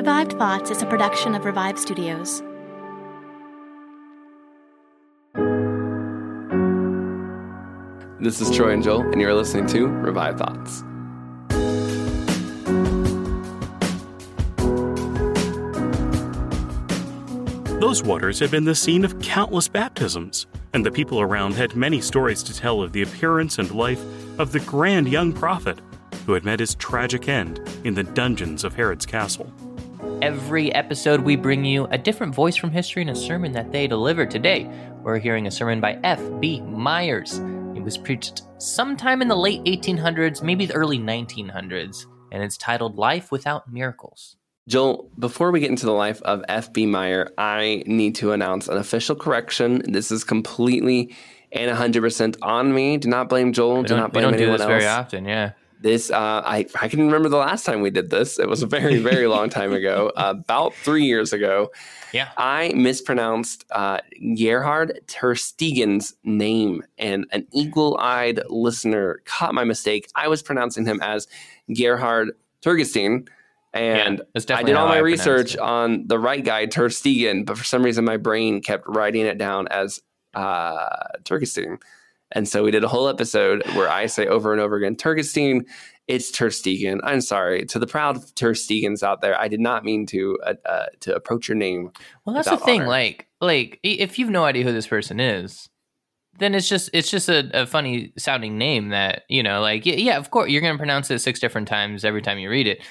Revive Thoughts is a production of Revive Studios. This is Troy and Joel, and you're listening to Revive Thoughts. Those waters had been the scene of countless baptisms, and the people around had many stories to tell of the appearance and life of the grand young prophet who had met his tragic end in the dungeons of Herod's castle. Every episode, we bring you a different voice from history and a sermon that they delivered. Today, we're hearing a sermon by F.B. Myers. It was preached sometime in the late 1800s, maybe the early 1900s, and it's titled Life Without Miracles. Joel, before we get into the life of F.B. Meyer, I need to announce an official correction. This is completely and 100% on me. Do not blame Joel. Do not we don't do this else. very often, yeah. This, uh, I, I can remember the last time we did this. It was a very, very long time ago, about three years ago. Yeah. I mispronounced uh, Gerhard Tersteegen's name, and an eagle eyed listener caught my mistake. I was pronouncing him as Gerhard Turgestein. And Yeah, I did all my I research on the right guy, Tersteegen, but for some reason my brain kept writing it down as uh, Turgestein. And so we did a whole episode where I say over and over again, Turgestein, it's Tersteegen. I'm sorry to the proud Tersteegens out there. I did not mean to uh, uh, to approach your name. Well, that's the thing. honor. Like, like if you've no idea who this person is, then it's just it's just a, a funny sounding name that you know, like yeah, of course you're going to pronounce it six different times every time you read it.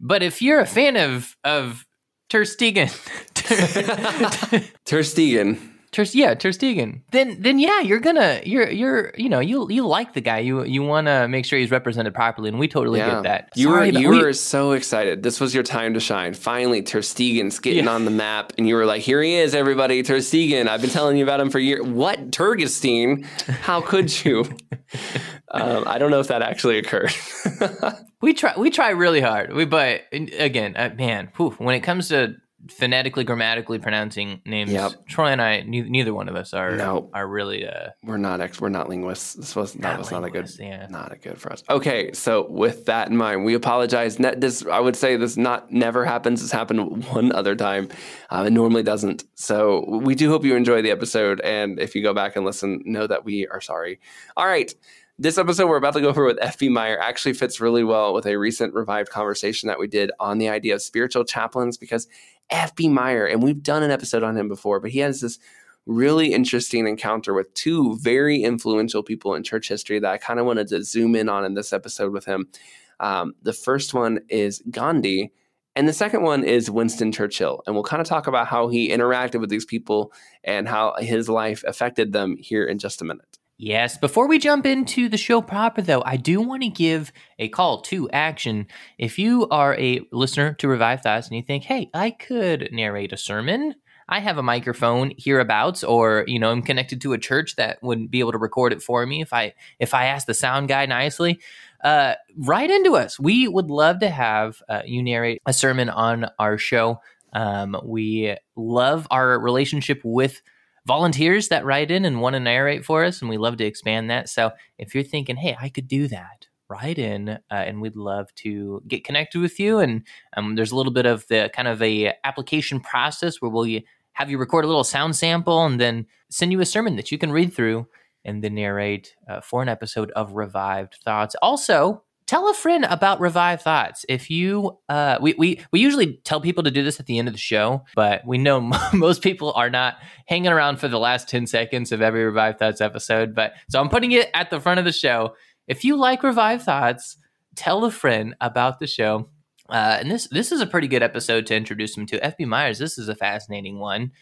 But if you're a fan of of Ter Stegen, Ter. Ter, yeah, Ter Stegen, then then yeah, you're gonna you're you're you know you you like the guy. You you want to make sure he's represented properly, and we totally get that. You were Sorry about- you we- were so excited. This was your time to shine. Finally, Tersteegen's getting Yeah. on the map, and you were like, "Here he is, everybody, Tersteegen. I've been telling you about him for years." What Turgestein? How could you? um, I don't know if that actually occurred. We try. We try really hard. We, but again, uh, man, whew, when it comes to phonetically, grammatically pronouncing names, Yep. Troy and I, ne- neither one of us are No. are really. Uh, we're not ex- we're not linguists. This was that was not a good yeah. not a good for us. Okay, so with that in mind, we apologize. Ne- this I would say this not never happens. This happened one other time. Um, it normally doesn't. So we do hope you enjoy the episode, and if you go back and listen, know that we are sorry. All right. This episode we're about to go over with FB Meyer actually fits really well with a recent revived conversation that we did on the idea of spiritual chaplains because FB Meyer, and we've done an episode on him before, but he has this really interesting encounter with two very influential people in church history that I kind of wanted to zoom in on in this episode with him. Um, the first one is Gandhi, and the second one is Winston Churchill. And we'll kind of talk about how he interacted with these people and how his life affected them here in just a minute. Yes. Before we jump into the show proper, though, I do want to give a call to action. If you are a listener to Revive Thoughts and you think, "Hey, I could narrate a sermon." I have a microphone hereabouts, or you know, I'm connected to a church that would be able to record it for me if I if I ask the sound guy nicely. uh, write into us. We would love to have uh, you narrate a sermon on our show. Um, we love our relationship with volunteers that write in and want to narrate for us, and we love to expand that. So if you're thinking, hey, I could do that, write in, uh, and we'd love to get connected with you. And um, there's a little bit of the kind of a application process where we'll have you record a little sound sample and then send you a sermon that you can read through and then narrate uh, for an episode of Revive Thoughts. Also, tell a friend about Revive Thoughts. If you, uh, we, we, we usually tell people to do this at the end of the show, but we know most people are not hanging around for the last 10 seconds of every Revive Thoughts episode. But so I'm putting it at the front of the show. If you like Revive Thoughts, tell a friend about the show. Uh, and this this is a pretty good episode to introduce them to. FB Myers, this is a fascinating one.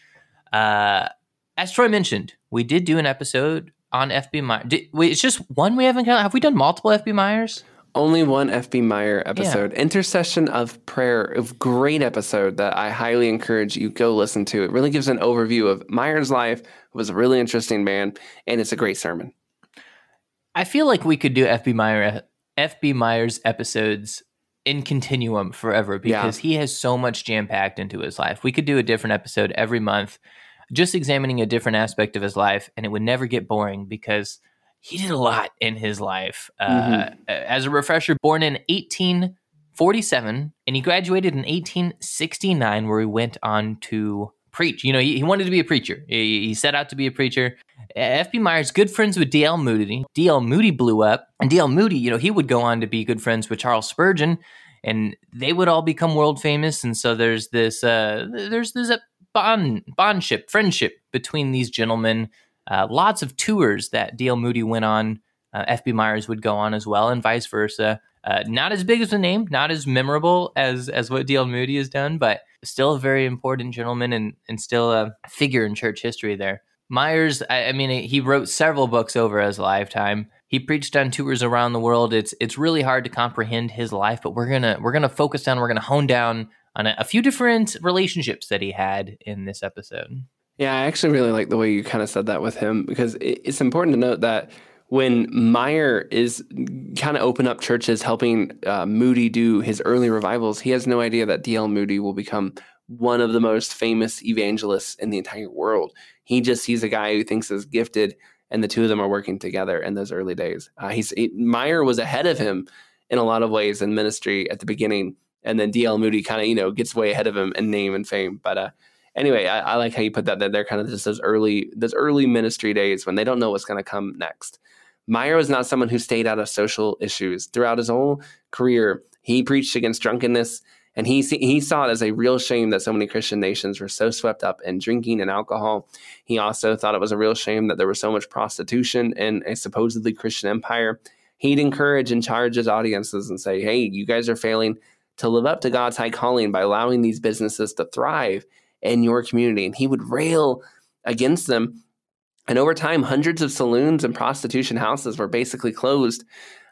Uh, as Troy mentioned, we did do an episode on FB Myers. it's just one we haven't. Have we done multiple FB Myers? Only one FB Meyer episode. Yeah. Intercession of Prayer. A great episode that I highly encourage you go listen to. It really gives an overview of Meyer's life. It was a really interesting man, and it's a great sermon. I feel like we could do FB Meyer FB Myers episodes in continuum forever because yeah. he has so much jam packed into his life. We could do a different episode every month just examining a different aspect of his life, and it would never get boring because he did a lot in his life. Uh, mm-hmm. As a refresher, born in 1847, and he graduated in 1869, where he went on to preach. You know, he, he wanted to be a preacher. He, he, set out to be a preacher. F.B. Myers, good friends with D.L. Moody. D.L. Moody blew up, and D.L. Moody, you know, he would go on to be good friends with Charles Spurgeon, and they would all become world famous. And so there's this, uh, there's this bond bondship, friendship between these gentlemen. Uh, lots of tours that D.L. Moody went on. Uh, F.B. Myers would go on as well, and vice versa. Uh, not as big as a name, not as memorable as as what D.L. Moody has done, but still a very important gentleman and and still a figure in church history. There, Myers. I, I mean, he wrote several books over his lifetime. He preached on tours around the world. It's it's really hard to comprehend his life, but we're gonna we're gonna focus on we're gonna hone down on a, a few different relationships that he had in this episode. Yeah, I actually really like the way you kind of said that with him because it's important to note that when Meyer is kind of open up churches, helping uh, Moody do his early revivals, he has no idea that D.L. Moody will become one of the most famous evangelists in the entire world. He just sees a guy who thinks is gifted, and the two of them are working together in those early days. Uh, he's he, Meyer was ahead of him in a lot of ways in ministry at the beginning, and then DL Moody kind of you know gets way ahead of him in name and fame. But uh, anyway, I, I, like how you put that. That they're kind of just those early those early ministry days when they don't know what's going to come next. Meyer was not someone who stayed out of social issues throughout his whole career. He preached against drunkenness. And he, he saw it as a real shame that so many Christian nations were so swept up in drinking and alcohol. He also thought it was a real shame that there was so much prostitution in a supposedly Christian empire. He'd encourage and charge his audiences and say, hey, you guys are failing to live up to God's high calling by allowing these businesses to thrive in your community. And he would rail against them. And over time, hundreds of saloons and prostitution houses were basically closed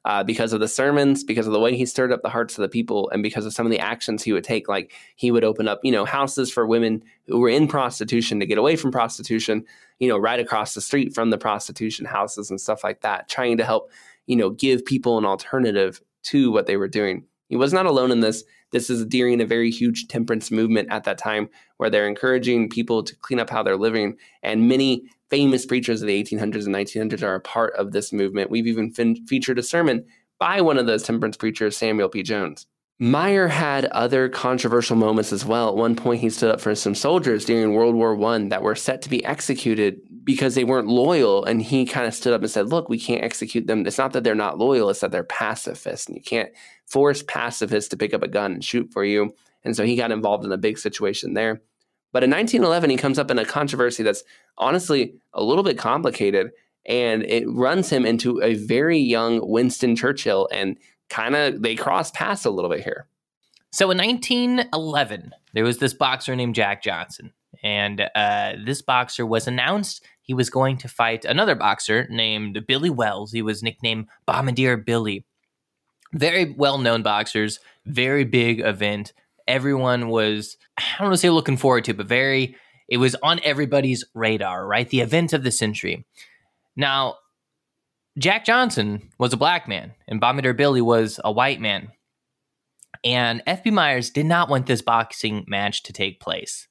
uh, because of the sermons, because of the way he stirred up the hearts of the people, and because of some of the actions he would take. Like he would open up, you know, houses for women who were in prostitution to get away from prostitution, you know, right across the street from the prostitution houses and stuff like that, trying to help, you know, give people an alternative to what they were doing. He was not alone in this. This is during a very huge temperance movement at that time where they're encouraging people to clean up how they're living. And many famous preachers of the 1800s and 1900s are a part of this movement. We've even fin- featured a sermon by one of those temperance preachers, Samuel P. Jones. Meyer had other controversial moments as well. At one point, he stood up for some soldiers during World War I that were set to be executed because they weren't loyal. And he kind of stood up and said, Look, we can't execute them. It's not that they're not loyal, it's that they're pacifists. And you can't force pacifists to pick up a gun and shoot for you. And so he got involved in a big situation there. But in 1911, he comes up in a controversy that's honestly a little bit complicated. And it runs him into a very young Winston Churchill and kind of they cross paths a little bit here. So in 1911, there was this boxer named Jack Johnson, and uh, this boxer was announced he was going to fight another boxer named Billy Wells. He was nicknamed Bombardier Billy. Very well known boxers, very big event. Everyone was, I don't want to say looking forward to, but very, it was on everybody's radar, right? The event of the century. Now, Jack Johnson was a black man and Bombardier Billy was a white man. And FB Myers did not want this boxing match to take place.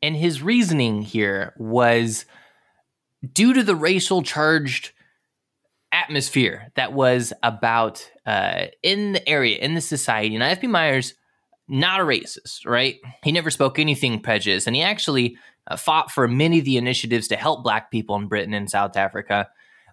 And his reasoning here was due to the racial charged atmosphere that was about uh, in the area, in the society. Now, FB Myers, not a racist, right? He never spoke anything prejudiced. And he actually uh, fought for many of the initiatives to help black people in Britain and South Africa.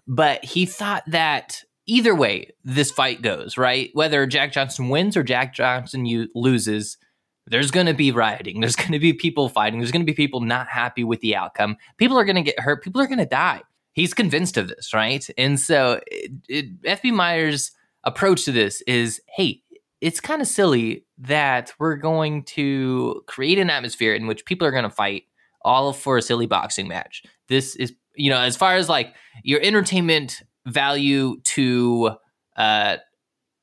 But he thought that either way this fight goes, right? Whether Jack Johnson wins or Jack Johnson loses, there's going to be rioting. There's going to be people fighting. There's going to be people not happy with the outcome. People are going to get hurt. People are going to die. He's convinced of this, right? And so it, it, FB Myers' approach to this is hey, it's kind of silly that we're going to create an atmosphere in which people are going to fight all for a silly boxing match. This is, you know, as far as like your entertainment value to uh,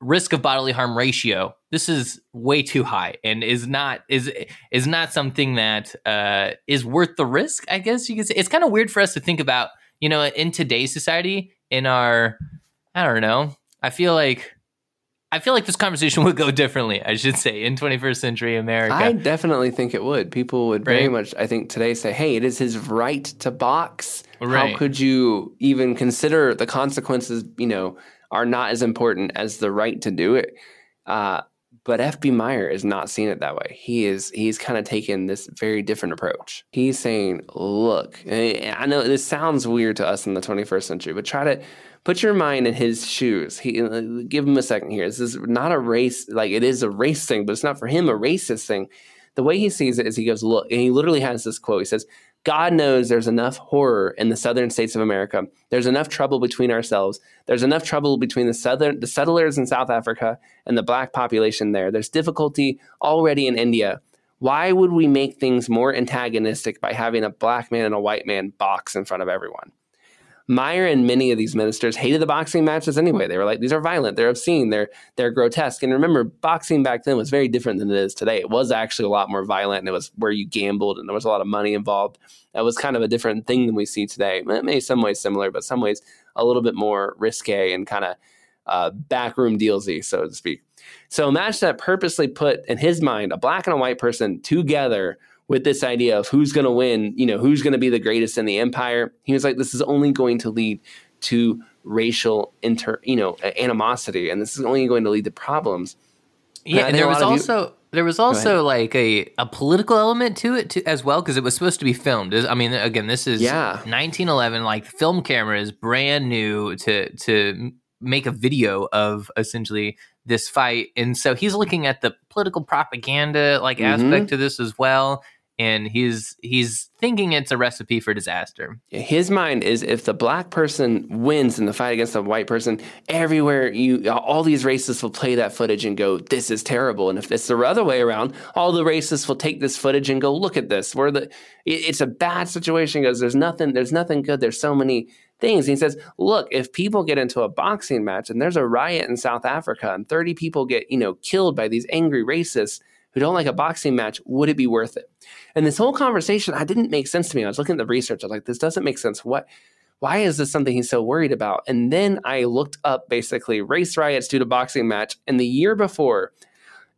risk of bodily harm ratio, this is way too high and is not is is not something that uh, is worth the risk. I guess you could say it's kind of weird for us to think about. You know, in today's society, in our, I don't know, I feel like I feel like this conversation would go differently, I should say, in 21st century America. I definitely think it would. People would very right. much, I think, today say, hey, it is his right to box. Right. How could you even consider the consequences, you know, are not as important as the right to do it? Uh, but FB Meyer is not seeing it that way. He is he's kind of taken this very different approach. He's saying, look, I know this sounds weird to us in the 21st century, but try to put your mind in his shoes. He uh, give him a second here. This is not a race like it is a race thing, but it's not for him a racist thing. The way he sees it is he goes, look, and he literally has this quote. He says, God knows there's enough horror in the southern states of America. There's enough trouble between ourselves. There's enough trouble between the southern the settlers in South Africa and the black population there. There's difficulty already in India. Why would we make things more antagonistic by having a black man and a white man box in front of everyone? Meyer and many of these ministers hated the boxing matches anyway. They were like, these are violent, they're obscene, they're they're grotesque. And remember, boxing back then was very different than it is today. It was actually a lot more violent, and it was where you gambled, and there was a lot of money involved. That was kind of a different thing than we see today. Maybe some ways similar, but some ways a little bit more risque and kind of uh, backroom dealsy, so to speak. So match that purposely put in his mind a black and a white person together with this idea of who's going to win, you know, who's going to be the greatest in the empire. He was like, this is only going to lead to racial inter, you know, animosity, and this is only going to lead to problems. Yeah, and, there was also. You, there was also like a, a political element to it too, as well because it was supposed to be filmed. I mean, again, this is yeah. 1911. Like film camera is brand new to to make a video of essentially this fight, and so he's looking at the political propaganda like mm-hmm. aspect to this as well and he's he's thinking it's a recipe for disaster. His mind is if the black person wins in the fight against the white person, everywhere you all these racists will play that footage and go, "This is terrible." And if it's the other way around, all the racists will take this footage and go, "Look at this. We're the it's a bad situation because there's nothing there's nothing good. There's so many things." And he says, "Look, if people get into a boxing match and there's a riot in South Africa and 30 people get, you know, killed by these angry racists, who don't like a boxing match, would it be worth it? And this whole conversation, I didn't make sense to me. I was looking at the research. I was like, this doesn't make sense. What? Why is this something he's so worried about? And then I looked up basically race riots due to boxing match. And the year before,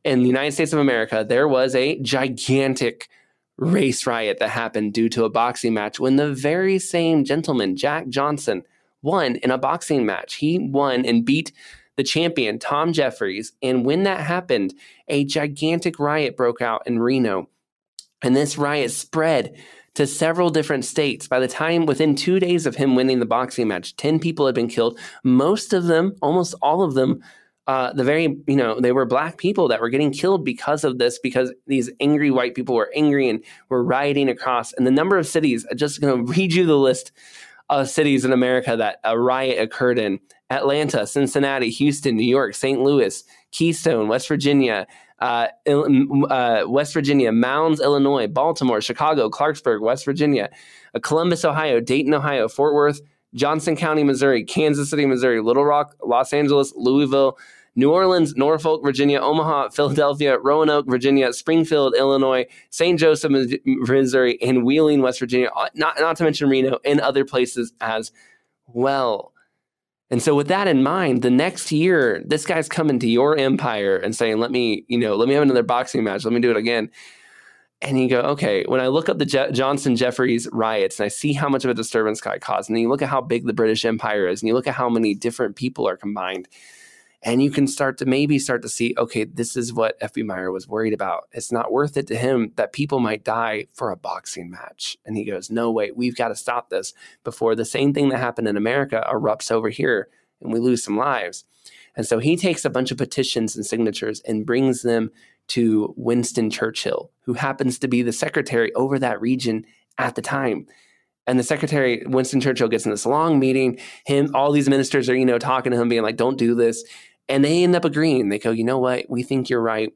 in the United States of America, there was a gigantic race riot that happened due to a boxing match when the very same gentleman, Jack Johnson, won in a boxing match. He won and beat the champion, Tom Jeffries. And when that happened, a gigantic riot broke out in Reno. And this riot spread to several different states. By the time, within two days of him winning the boxing match, 10 people had been killed. Most of them, almost all of them, uh, the very, you know, they were black people that were getting killed because of this, because these angry white people were angry and were rioting across. And the number of cities, I'm just going to read you the list of cities in America that a riot occurred in Atlanta, Cincinnati, Houston, New York, St. Louis, Keystone, West Virginia, uh, uh, West Virginia, Mounds, Illinois, Baltimore, Chicago, Clarksburg, West Virginia, uh, Columbus, Ohio, Dayton, Ohio, Fort Worth, Johnson County, Missouri, Kansas City, Missouri, Little Rock, Los Angeles, Louisville, New Orleans, Norfolk, Virginia, Omaha, Philadelphia, Roanoke, Virginia, Springfield, Illinois, St. Joseph, Missouri, and Wheeling, West Virginia, uh, not, not to mention Reno and other places as well. And so with that in mind, the next year, this guy's coming to your empire and saying, let me, you know, let me have another boxing match. Let me do it again. And you go, okay, when I look up the Je- Johnson Jeffries riots and I see how much of a disturbance guy caused, and then you look at how big the British Empire is, and you look at how many different people are combined, and you can start to maybe start to see, okay, this is what F.B. Meyer was worried about. It's not worth it to him that people might die for a boxing match. And he goes, no, wait, we've got to stop this before the same thing that happened in America erupts over here and we lose some lives. And so he takes a bunch of petitions and signatures and brings them to Winston Churchill, who happens to be the secretary over that region at the time. And the secretary, Winston Churchill, gets in this long meeting. Him, all these ministers are, you know, talking to him, being like, don't do this. And they end up agreeing. They go, you know what? We think you're right.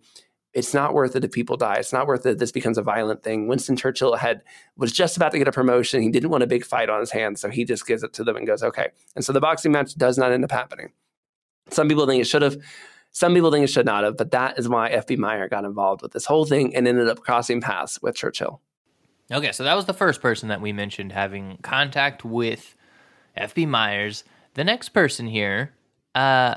It's not worth it if people die. It's not worth it. This becomes a violent thing. Winston Churchill had was just about to get a promotion. He didn't want a big fight on his hands, so he just gives it to them and goes, okay. And so the boxing match does not end up happening. Some people think it should have. Some people think it should not have, but that is why F.B. Meyer got involved with this whole thing and ended up crossing paths with Churchill. Okay, so that was the first person that we mentioned having contact with F.B. Myers. The next person here, uh,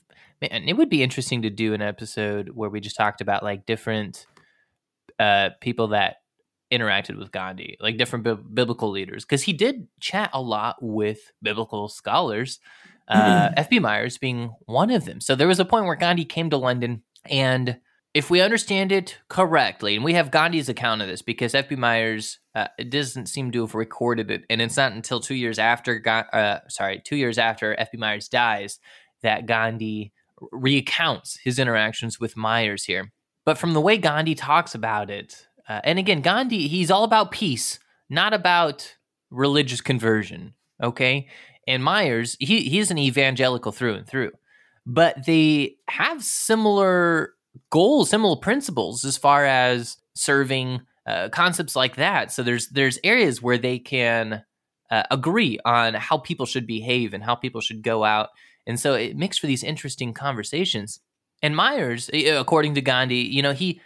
man. It would be interesting to do an episode where we just talked about like different uh, people that interacted with Gandhi, like different bi- biblical leaders, because he did chat a lot with biblical scholars. Uh, F.B. Myers being one of them. So there was a point where Gandhi came to London, and if we understand it correctly, and we have Gandhi's account of this because F.B. Myers uh, doesn't seem to have recorded it, and it's not until two years after, Ga- uh, sorry, two years after F.B. Myers dies that Gandhi recounts his interactions with Myers here. But from the way Gandhi talks about it, uh, and again, Gandhi, he's all about peace, not about religious conversion. Okay. And Myers, he, he's an evangelical through and through, but they have similar goals, similar principles as far as serving uh, concepts like that. So there's there's areas where they can uh, agree on how people should behave and how people should go out, and so it makes for these interesting conversations. And Myers, according to Gandhi, you know, he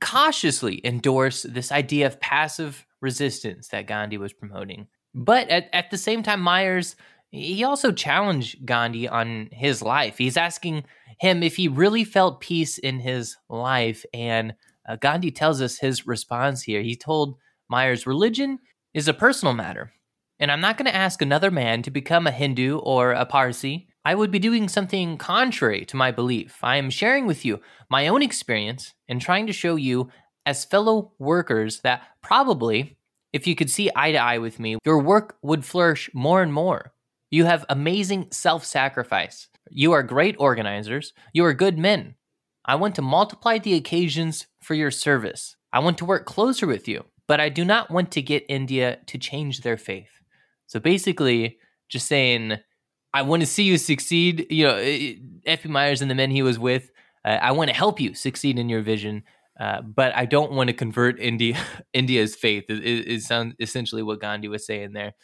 cautiously endorsed this idea of passive resistance that Gandhi was promoting. But at, at the same time, Myers, he also challenged Gandhi on his life. He's asking him if he really felt peace in his life. And uh, Gandhi tells us his response here. He told Myers, religion is a personal matter. And I'm not going to ask another man to become a Hindu or a Parsi. I would be doing something contrary to my belief. I am sharing with you my own experience and trying to show you, as fellow workers, that probably, if you could see eye to eye with me, your work would flourish more and more. You have amazing self sacrifice. You are great organizers. You are good men. I want to multiply the occasions for your service. I want to work closer with you, but I do not want to get India to change their faith. So basically, just saying, I want to see you succeed. You know, F.B. Myers and the men he was with, uh, I want to help you succeed in your vision. Uh, but I don't want to convert India India's faith. Is, is sound essentially what Gandhi was saying there.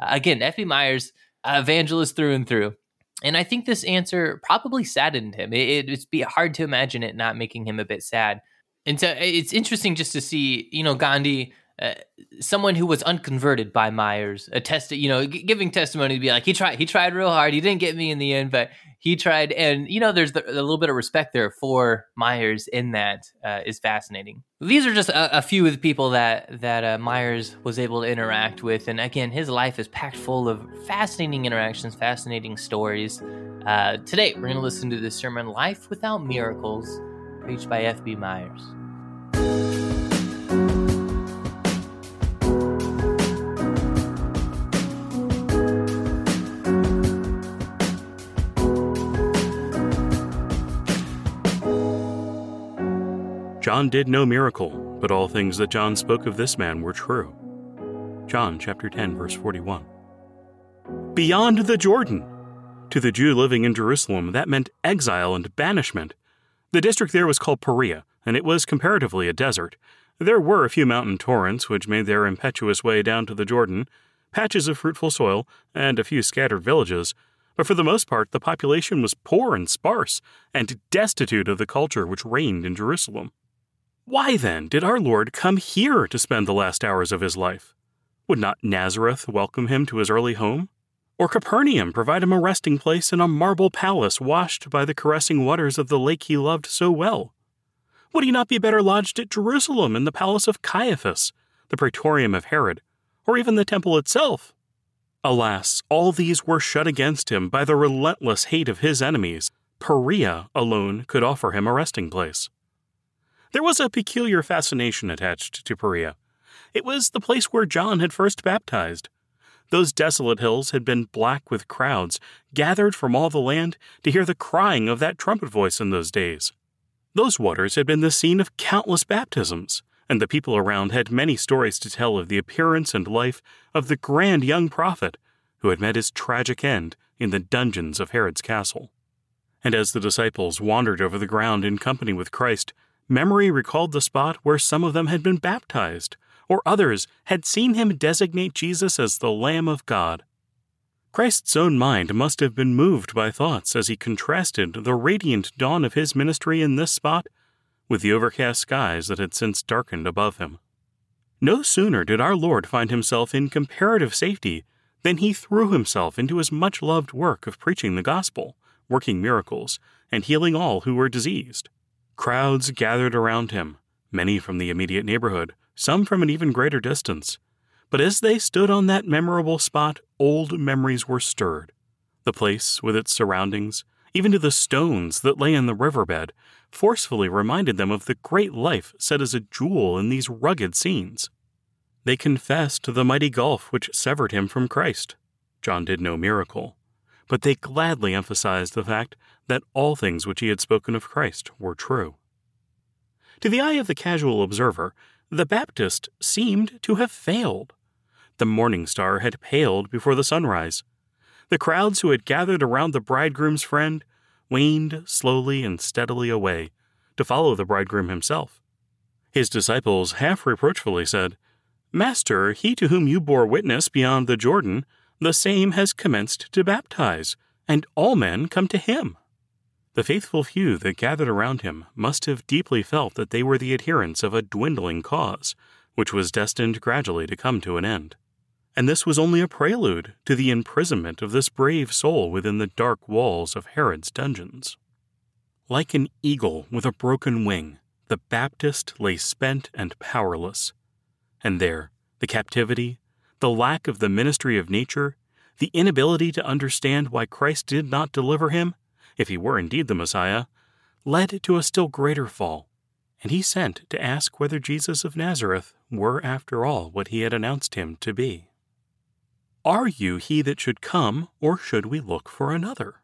Uh, again, F.B. Myers, evangelist through and through, and I think this answer probably saddened him. It, it, it's be hard to imagine it not making him a bit sad. And so it's interesting just to see, you know, Gandhi uh, someone who was unconverted by Myers, attested, you know, g- giving testimony to be like, he tried, he tried real hard. He didn't get me in the end, but he tried. And, you know, there's the, a little bit of respect there for Myers in that uh, is fascinating. These are just a, a, few of the people that, that uh, Myers was able to interact with. And again, his life is packed full of fascinating interactions, fascinating stories. Uh, today, we're going to listen to the sermon, Life Without Miracles, preached by F.B. Myers. John did no miracle, but all things that John spoke of this man were true. John chapter 10 verse 41. Beyond the Jordan. To the Jew living in Jerusalem, that meant exile and banishment. The district there was called Perea, and it was comparatively a desert. There were a few mountain torrents which made their impetuous way down to the Jordan, patches of fruitful soil, and a few scattered villages, but for the most part the population was poor and sparse, and destitute of the culture which reigned in Jerusalem. Why then did our Lord come here to spend the last hours of his life? Would not Nazareth welcome him to his early home? Or Capernaum provide him a resting place in a marble palace washed by the caressing waters of the lake he loved so well? Would he not be better lodged at Jerusalem in the palace of Caiaphas, the praetorium of Herod, or even the temple itself? Alas, all these were shut against him by the relentless hate of his enemies. Perea alone could offer him a resting place. There was a peculiar fascination attached to Perea. It was the place where John had first baptized. Those desolate hills had been black with crowds, gathered from all the land to hear the crying of that trumpet voice in those days. Those waters had been the scene of countless baptisms, and the people around had many stories to tell of the appearance and life of the grand young prophet who had met his tragic end in the dungeons of Herod's castle. And as the disciples wandered over the ground in company with Christ, memory recalled the spot where some of them had been baptized, or others had seen him designate Jesus as the Lamb of God. Christ's own mind must have been moved by thoughts as he contrasted the radiant dawn of his ministry in this spot with the overcast skies that had since darkened above him. No sooner did our Lord find himself in comparative safety than he threw himself into his much loved work of preaching the gospel, working miracles, and healing all who were diseased. Crowds gathered around him, many from the immediate neighborhood, some from an even greater distance. But as they stood on that memorable spot, old memories were stirred. The place, with its surroundings, even to the stones that lay in the riverbed, forcefully reminded them of the great life set as a jewel in these rugged scenes. They confessed the mighty gulf which severed him from Christ. John did no miracle, but they gladly emphasized the fact that all things which he had spoken of Christ were true. To the eye of the casual observer, the Baptist seemed to have failed. The morning star had paled before the sunrise. The crowds who had gathered around the bridegroom's friend waned slowly and steadily away to follow the bridegroom himself. His disciples half reproachfully said, Master, he to whom you bore witness beyond the Jordan, the same has commenced to baptize, and all men come to him. The faithful few that gathered around him must have deeply felt that they were the adherents of a dwindling cause, which was destined gradually to come to an end. And this was only a prelude to the imprisonment of this brave soul within the dark walls of Herod's dungeons. Like an eagle with a broken wing, the Baptist lay spent and powerless. And there, the captivity, the lack of the ministry of nature, the inability to understand why Christ did not deliver him, if he were indeed the Messiah, led to a still greater fall, and he sent to ask whether Jesus of Nazareth were after all what he had announced him to be. Are you he that should come, or should we look for another?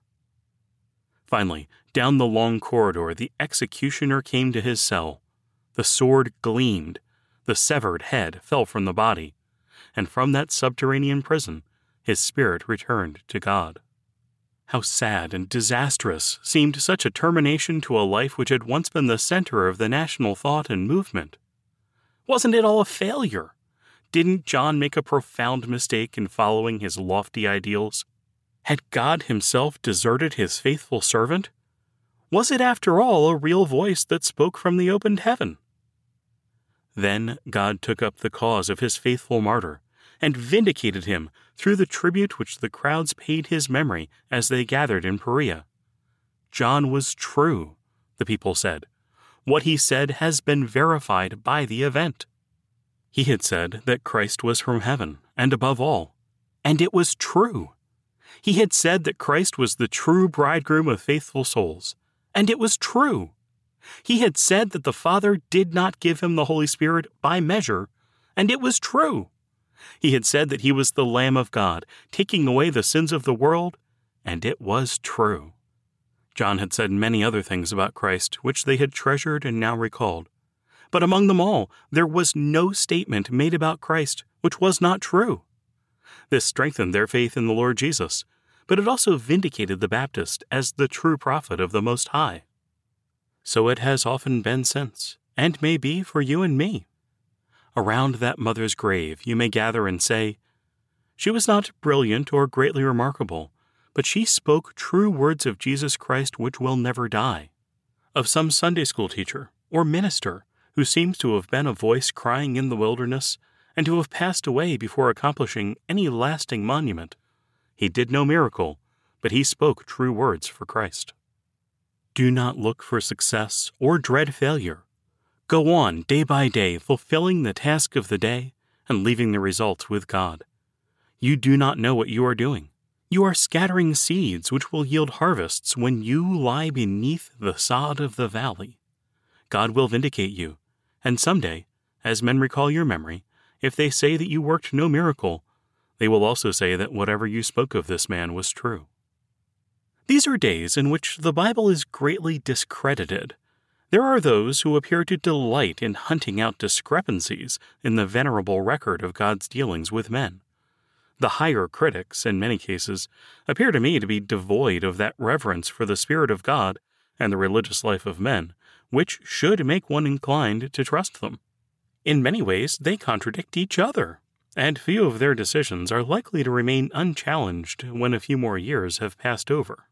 Finally, down the long corridor, the executioner came to his cell. The sword gleamed, the severed head fell from the body, and from that subterranean prison his spirit returned to God. How sad and disastrous seemed such a termination to a life which had once been the center of the national thought and movement. Wasn't it all a failure? Didn't John make a profound mistake in following his lofty ideals? Had God Himself deserted His faithful servant? Was it, after all, a real voice that spoke from the opened heaven? Then God took up the cause of his faithful martyr and vindicated him through the tribute which the crowds paid his memory as they gathered in Perea. John was true, the people said. What he said has been verified by the event. He had said that Christ was from heaven and above all, and it was true. He had said that Christ was the true bridegroom of faithful souls, and it was true. He had said that the Father did not give him the Holy Spirit by measure, and it was true. He had said that he was the Lamb of God, taking away the sins of the world, and it was true. John had said many other things about Christ, which they had treasured and now recalled. But among them all, there was no statement made about Christ which was not true. This strengthened their faith in the Lord Jesus, but it also vindicated the Baptist as the true prophet of the Most High. So it has often been since, and may be for you and me. Around that mother's grave you may gather and say, She was not brilliant or greatly remarkable, but she spoke true words of Jesus Christ which will never die. Of some Sunday school teacher or minister who seems to have been a voice crying in the wilderness and to have passed away before accomplishing any lasting monument. He did no miracle, but he spoke true words for Christ. Do not look for success or dread failure. Go on day by day, fulfilling the task of the day and leaving the results with God. You do not know what you are doing. You are scattering seeds which will yield harvests when you lie beneath the sod of the valley. God will vindicate you, and someday, as men recall your memory, if they say that you worked no miracle, they will also say that whatever you spoke of this man was true. These are days in which the Bible is greatly discredited. There are those who appear to delight in hunting out discrepancies in the venerable record of God's dealings with men. The higher critics, in many cases, appear to me to be devoid of that reverence for the Spirit of God and the religious life of men, which should make one inclined to trust them. In many ways, they contradict each other, and few of their decisions are likely to remain unchallenged when a few more years have passed over.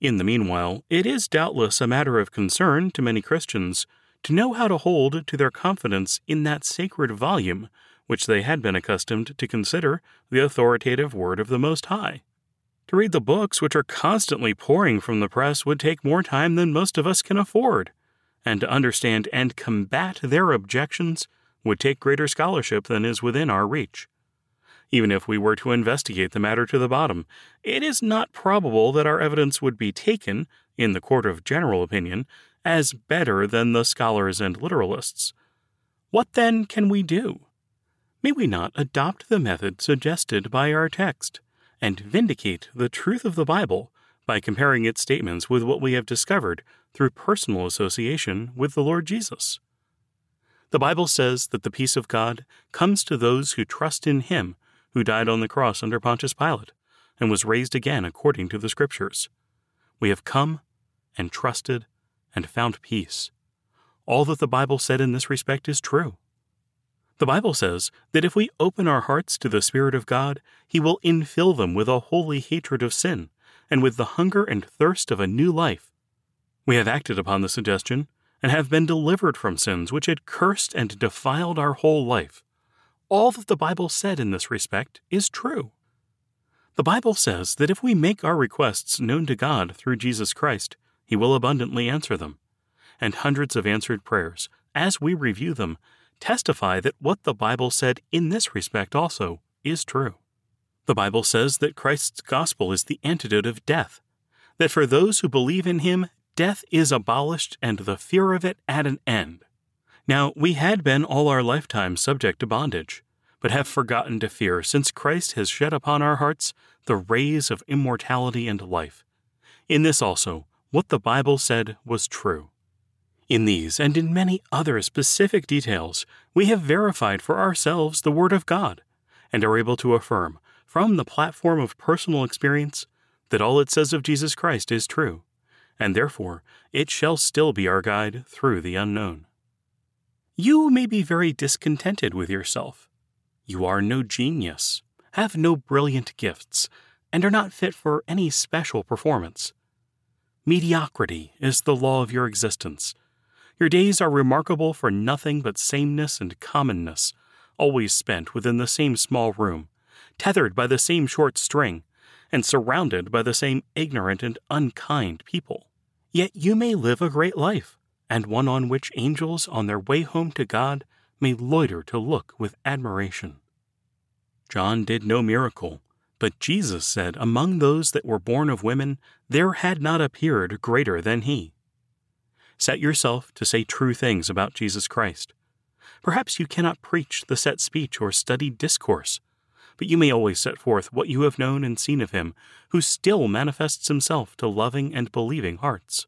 In the meanwhile, it is doubtless a matter of concern to many Christians to know how to hold to their confidence in that sacred volume which they had been accustomed to consider the authoritative word of the Most High. To read the books which are constantly pouring from the press would take more time than most of us can afford, and to understand and combat their objections would take greater scholarship than is within our reach. Even if we were to investigate the matter to the bottom, it is not probable that our evidence would be taken, in the court of general opinion, as better than the scholars and literalists. What then can we do? May we not adopt the method suggested by our text and vindicate the truth of the Bible by comparing its statements with what we have discovered through personal association with the Lord Jesus? The Bible says that the peace of God comes to those who trust in Him who died on the cross under Pontius Pilate and was raised again according to the Scriptures. We have come and trusted and found peace. All that the Bible said in this respect is true. The Bible says that if we open our hearts to the Spirit of God, He will infill them with a holy hatred of sin and with the hunger and thirst of a new life. We have acted upon the suggestion and have been delivered from sins which had cursed and defiled our whole life all that the Bible said in this respect is true. The Bible says that if we make our requests known to God through Jesus Christ, He will abundantly answer them. And hundreds of answered prayers, as we review them, testify that what the Bible said in this respect also is true. The Bible says that Christ's gospel is the antidote of death, that for those who believe in Him, death is abolished and the fear of it at an end. Now, we had been all our lifetime subject to bondage, but have forgotten to fear, since Christ has shed upon our hearts the rays of immortality and life. In this also, what the Bible said was true. In these and in many other specific details, we have verified for ourselves the Word of God and are able to affirm, from the platform of personal experience, that all it says of Jesus Christ is true, and therefore it shall still be our guide through the unknown. You may be very discontented with yourself. You are no genius, have no brilliant gifts, and are not fit for any special performance. Mediocrity is the law of your existence. Your days are remarkable for nothing but sameness and commonness, always spent within the same small room, tethered by the same short string, and surrounded by the same ignorant and unkind people. Yet you may live a great life, and one on which angels on their way home to God may loiter to look with admiration. John did no miracle, but Jesus said, Among those that were born of women, there had not appeared greater than he. Set yourself to say true things about Jesus Christ. Perhaps you cannot preach the set speech or studied discourse, but you may always set forth what you have known and seen of him, who still manifests himself to loving and believing hearts.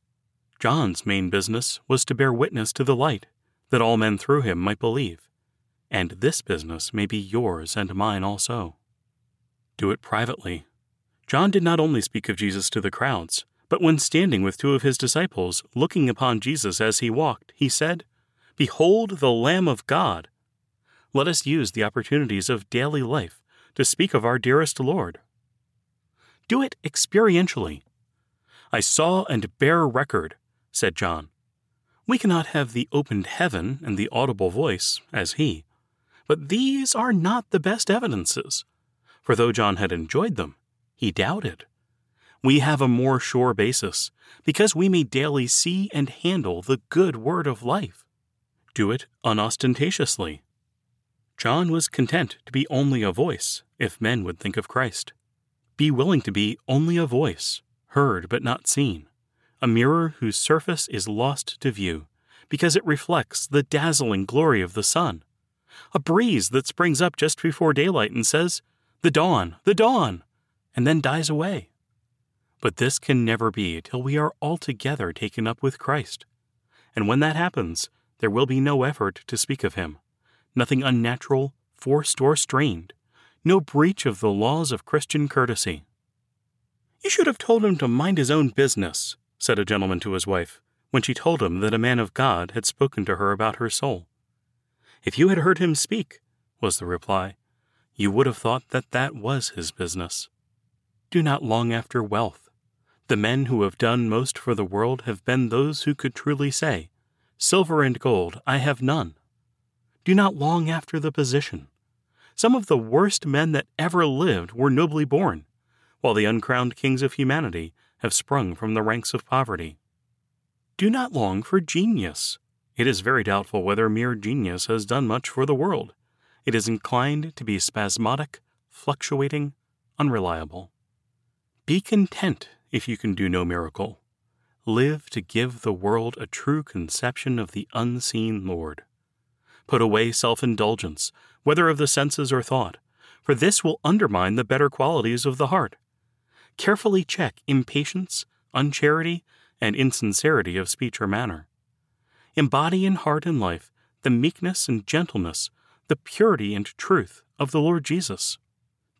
John's main business was to bear witness to the light, that all men through him might believe. And this business may be yours and mine also. Do it privately. John did not only speak of Jesus to the crowds, but when standing with two of his disciples, looking upon Jesus as he walked, he said, Behold the Lamb of God. Let us use the opportunities of daily life to speak of our dearest Lord. Do it experientially. I saw and bear record, said John. We cannot have the opened heaven and the audible voice, as he. But these are not the best evidences, for though John had enjoyed them, he doubted. We have a more sure basis, because we may daily see and handle the good word of life. Do it unostentatiously, John was content to be only a voice, if men would think of Christ. Be willing to be only a voice, heard but not seen, a mirror whose surface is lost to view, because it reflects the dazzling glory of the sun, a breeze that springs up just before daylight and says, The dawn, the dawn, and then dies away. But this can never be till we are altogether taken up with Christ. And when that happens, there will be no effort to speak of him nothing unnatural, forced, or strained, no breach of the laws of Christian courtesy. You should have told him to mind his own business, said a gentleman to his wife, when she told him that a man of God had spoken to her about her soul. If you had heard him speak, was the reply, you would have thought that that was his business. Do not long after wealth. The men who have done most for the world have been those who could truly say, Silver and gold I have none, do not long after the position. Some of the worst men that ever lived were nobly born, while the uncrowned kings of humanity have sprung from the ranks of poverty. Do not long for genius. It is very doubtful whether mere genius has done much for the world. It is inclined to be spasmodic, fluctuating, unreliable. Be content if you can do no miracle. Live to give the world a true conception of the unseen Lord. Put away self indulgence, whether of the senses or thought, for this will undermine the better qualities of the heart. Carefully check impatience, uncharity, and insincerity of speech or manner. Embody in heart and life the meekness and gentleness, the purity and truth of the Lord Jesus.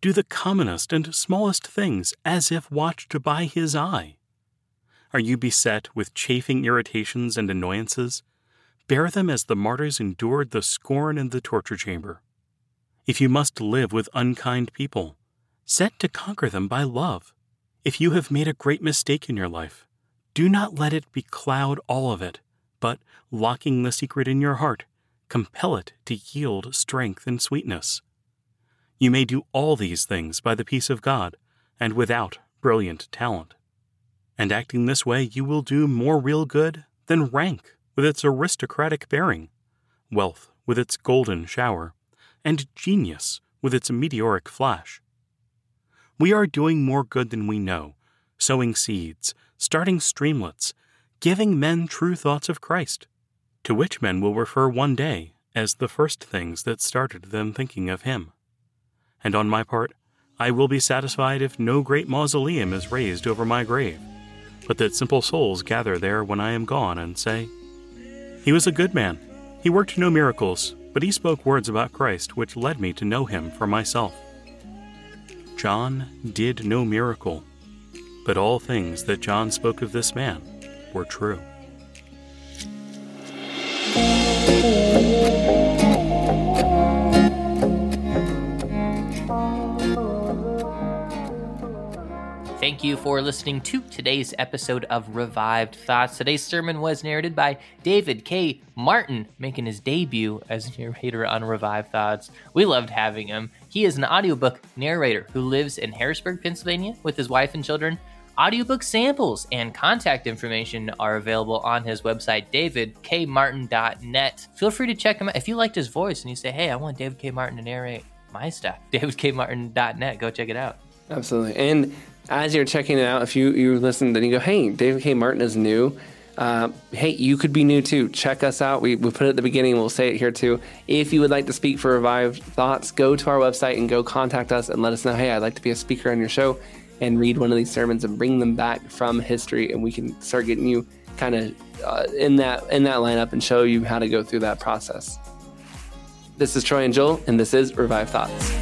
Do the commonest and smallest things as if watched by His eye. Are you beset with chafing irritations and annoyances? bear them as the martyrs endured the scorn and the torture chamber. If you must live with unkind people, set to conquer them by love. If you have made a great mistake in your life, do not let it becloud all of it, but, locking the secret in your heart, compel it to yield strength and sweetness. You may do all these things by the peace of God and without brilliant talent. And acting this way, you will do more real good than rank with its aristocratic bearing, wealth with its golden shower, and genius with its meteoric flash. We are doing more good than we know, sowing seeds, starting streamlets, giving men true thoughts of Christ, to which men will refer one day as the first things that started them thinking of Him. And on my part, I will be satisfied if no great mausoleum is raised over my grave, but that simple souls gather there when I am gone and say, he was a good man. He worked no miracles, but he spoke words about Christ which led me to know him for myself. John did no miracle, but all things that John spoke of this man were true. Thank you for listening to today's episode of Revived Thoughts. Today's sermon was narrated by David K. Martin, making his debut as a narrator on Revived Thoughts. We loved having him. He is an audiobook narrator who lives in Harrisburg, Pennsylvania with his wife and children. Audiobook samples and contact information are available on his website, davidkmartin.net. Feel free to check him out. If you liked his voice and you say, hey, I want David K. Martin to narrate my stuff, davidkmartin.net. Go check it out. Absolutely. And as you're checking it out, if you, you listen, then you go, hey, David K. Martin is new. Uh, hey, you could be new too. Check us out. We, we put it at the beginning. We'll say it here too. If you would like to speak for Revived Thoughts, go to our website and go contact us and let us know, hey, I'd like to be a speaker on your show and read one of these sermons and bring them back from history, and we can start getting you kind of uh, in that in that lineup and show you how to go through that process. This is Troy and Joel, and this is Revive Thoughts.